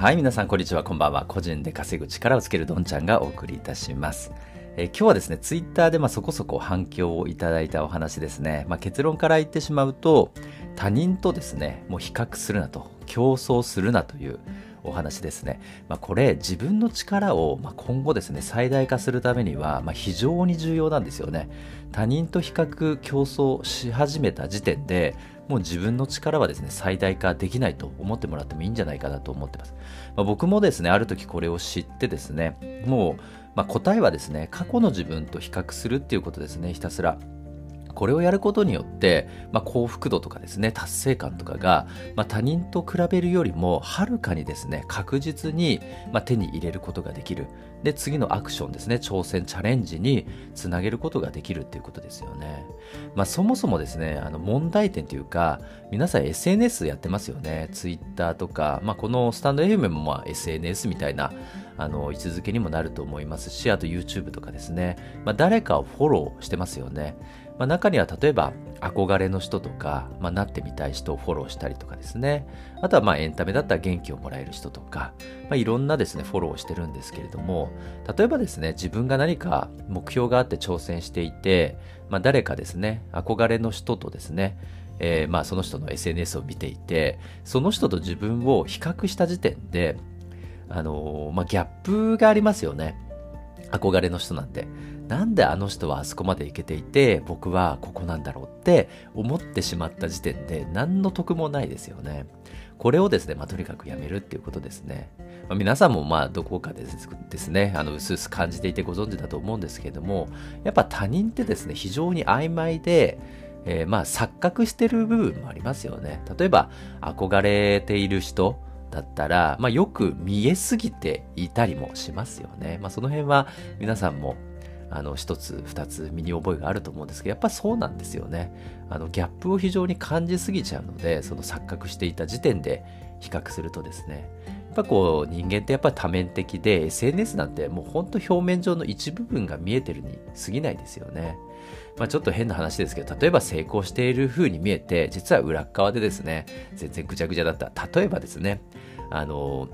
はい、皆さんこんにちは、こんばんは。個人で稼ぐ力をつけるどんちゃんがお送りいたします。えー、今日はですね、ツイッターでまあそこそこ反響をいただいたお話ですね。まあ、結論から言ってしまうと、他人とですね、もう比較するなと、競争するなというお話ですね。まあ、これ、自分の力をま今後ですね、最大化するためには、ま非常に重要なんですよね。他人と比較、競争し始めた時点で、もう自分の力はですね、最大化できないと思ってもらってもいいんじゃないかなと思ってます。まあ、僕もですね、ある時これを知ってですね、もう、まあ、答えはですね、過去の自分と比較するっていうことですね、ひたすら。これをやることによって、まあ、幸福度とかですね達成感とかが、まあ、他人と比べるよりもはるかにですね確実に、まあ、手に入れることができる。で次のアクションですね挑戦チャレンジにつなげることができるっていうことですよね、まあ、そもそもですねあの問題点というか皆さん SNS やってますよね。Twitter とか、まあ、このスタンド FM もまあ SNS みたいなあの位置づけにもなると思いますしあと YouTube とかですね、まあ、誰かをフォローしてますよね。まあ、中には例えば憧れの人とか、まあ、なってみたい人をフォローしたりとかですね。あとはまあエンタメだったら元気をもらえる人とか、まあ、いろんなですね、フォローをしてるんですけれども、例えばですね、自分が何か目標があって挑戦していて、まあ、誰かですね、憧れの人とですね、えー、まあその人の SNS を見ていて、その人と自分を比較した時点で、あのー、まあ、ギャップがありますよね。憧れの人なんて。なんであの人はあそこまで行けていて、僕はここなんだろうって思ってしまった時点で何の得もないですよね。これをですね、まあ、とにかくやめるっていうことですね。まあ、皆さんもまあどこかでですね、あの、うすうす感じていてご存知だと思うんですけれども、やっぱ他人ってですね、非常に曖昧で、えー、まあ錯覚してる部分もありますよね。例えば、憧れている人、だったら、まあ、よく見えすぎていたりもしますよね。まあ、その辺は皆さんもあの一つ二つ身に覚えがあると思うんですけどやっぱそうなんですよねあのギャップを非常に感じすぎちゃうのでその錯覚していた時点で比較するとですねぱこう人間ってやっぱり多面的で SNS なんてもうほんと表面上の一部分が見えてるに過ぎないですよねまあ、ちょっと変な話ですけど、例えば成功している風に見えて、実は裏側でですね、全然ぐちゃぐちゃだった。例えばですね、あの、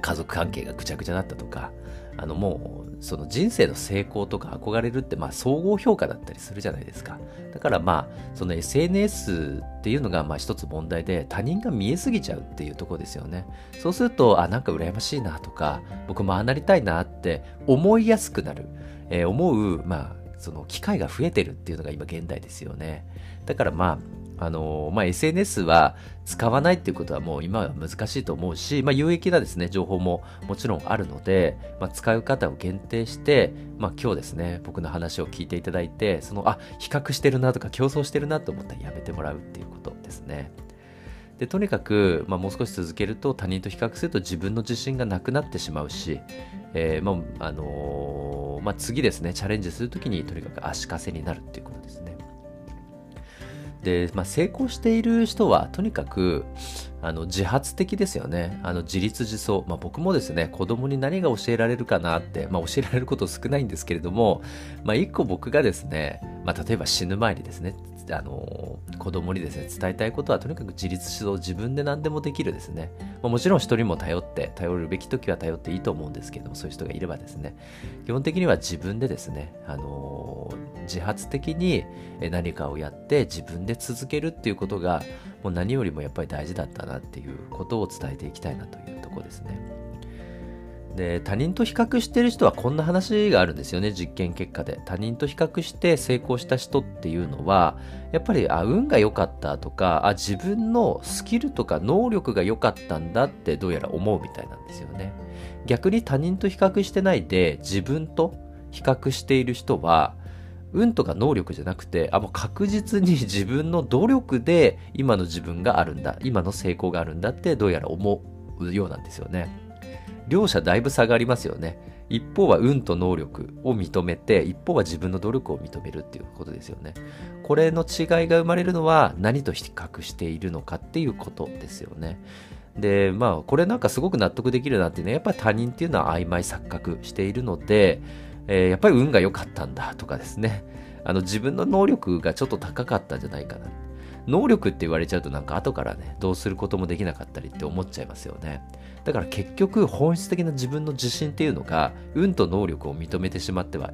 家族関係がぐちゃぐちゃだったとか、あのもうその人生の成功とか憧れるってまあ総合評価だったりするじゃないですか。だからまあその SNS っていうのがまあ一つ問題で他人が見えすぎちゃうっていうとこですよね。そうするとあなんか羨ましいなとか僕もああなりたいなって思いやすくなる、えー、思うまあその機会が増えてるっていうのが今現代ですよね。だからまああの、まあ、SNS は使わないっていうことはもう今は難しいと思うし、まあ、有益なですね、情報ももちろんあるので、まあ、使う方を限定して、まあ、今日ですね、僕の話を聞いていただいて、その、あ、比較してるなとか競争してるなと思ったらやめてもらうっていうことですね。で、とにかく、まあ、もう少し続けると他人と比較すると自分の自信がなくなってしまうし、えー、まあ、あのー、まあ、次ですね、チャレンジするときにとにかく足かせになるっていうことですね。で、まあ、成功している人はとにかくあの自発的ですよね。あの自立自走。まあ、僕もですね、子供に何が教えられるかなって、まあ、教えられること少ないんですけれども、まあ、一個僕がですね、まあ、例えば死ぬ前にですね、あの子供にですね、伝えたいことはとにかく自立自走、自分で何でもできるですね。まあ、もちろん人も頼って、頼るべき時は頼っていいと思うんですけども、そういう人がいればですね、基本的には自分でですね、あの自発的に何かをやって自分で続けるっていうことが、もう何よりもやっぱり大事だったなっていうことを伝えていきたいなというとこですね。で他人と比較してる人はこんな話があるんですよね実験結果で他人と比較して成功した人っていうのはやっぱりあ運が良かったとかあ自分のスキルとか能力が良かったんだってどうやら思うみたいなんですよね逆に他人と比較してないで自分と比較している人は運とか能力じゃなくて、あ、もう確実に自分の努力で今の自分があるんだ、今の成功があるんだってどうやら思うようなんですよね。両者だいぶ差がありますよね。一方は運と能力を認めて、一方は自分の努力を認めるっていうことですよね。これの違いが生まれるのは何と比較しているのかっていうことですよね。で、まあ、これなんかすごく納得できるなっていうのは、やっぱり他人っていうのは曖昧錯覚しているので、えー、やっぱり運が良かったんだとかですね、あの自分の能力がちょっと高かったんじゃないかな。能力って言われちゃうとなんか後からね、どうすることもできなかったりって思っちゃいますよね。だから結局本質的な自分の自信っていうのが、運と能力を認めてしまっては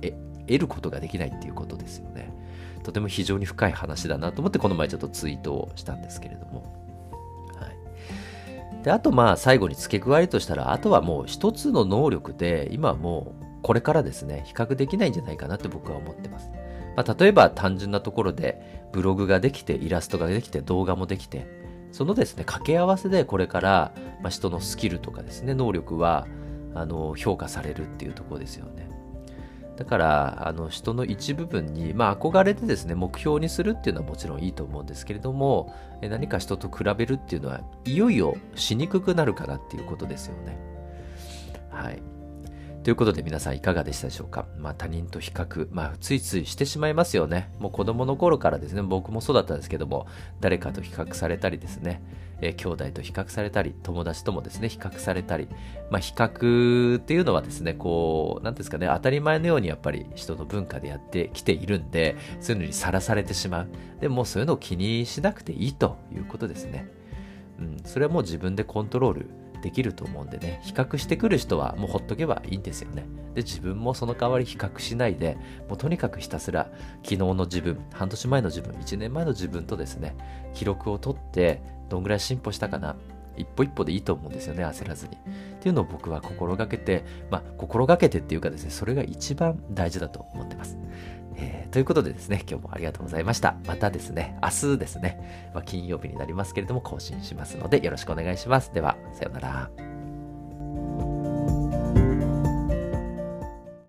得ることができないっていうことですよね。とても非常に深い話だなと思ってこの前ちょっとツイートをしたんですけれども。で、あとまあ最後に付け加えるとしたら、あとはもう一つの能力で今はもうこれからですね、比較できないんじゃないかなって僕は思ってます。まあ、例えば単純なところでブログができてイラストができて動画もできてそのですね掛け合わせでこれから、まあ、人のスキルとかですね能力はあの評価されるっていうところですよね。だからあの人の一部分に、まあ、憧れてですね目標にするっていうのはもちろんいいと思うんですけれども何か人と比べるっていうのはいよいよしにくくなるかなっていうことですよね。はい。ということで皆さんいかがでしたでしょうか？まあ他人と比較、まあついついしてしまいますよね。もう子供の頃からですね、僕もそうだったんですけども、誰かと比較されたりですね、え、兄弟と比較されたり、友達ともですね、比較されたり、まあ比較っていうのはですね、こう、なんですかね、当たり前のようにやっぱり人の文化でやってきているんで、そういうのにさらされてしまう。でもそういうのを気にしなくていいということですね。うん、それはもう自分でコントロールできると思うんでね、比較してくる人はもうほっとけばいいんですよね。で、自分もその代わり比較しないで、もうとにかくひたすら昨日の自分、半年前の自分、1年前の自分とですね、記録を取って、どんぐらい進歩したかな、一歩一歩でいいと思うんですよね、焦らずに。っていうのを僕は心がけて、まあ、心がけてっていうかですね、それが一番大事だと思ってます。えー、ということでですね、今日もありがとうございました。またですね、明日ですね、まあ、金曜日になりますけれども更新しますのでよろしくお願いします。では、さようなら。